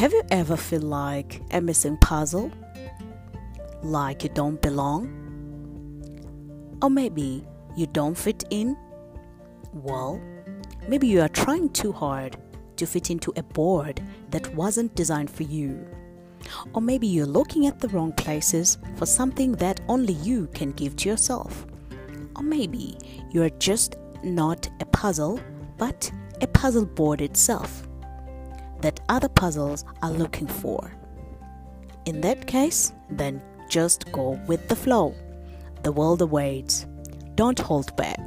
Have you ever felt like a missing puzzle? Like you don't belong? Or maybe you don't fit in? Well, maybe you are trying too hard to fit into a board that wasn't designed for you. Or maybe you're looking at the wrong places for something that only you can give to yourself. Or maybe you're just not a puzzle, but a puzzle board itself that other puzzles are looking for. In that case, then just go with the flow. The world awaits. Don't hold back.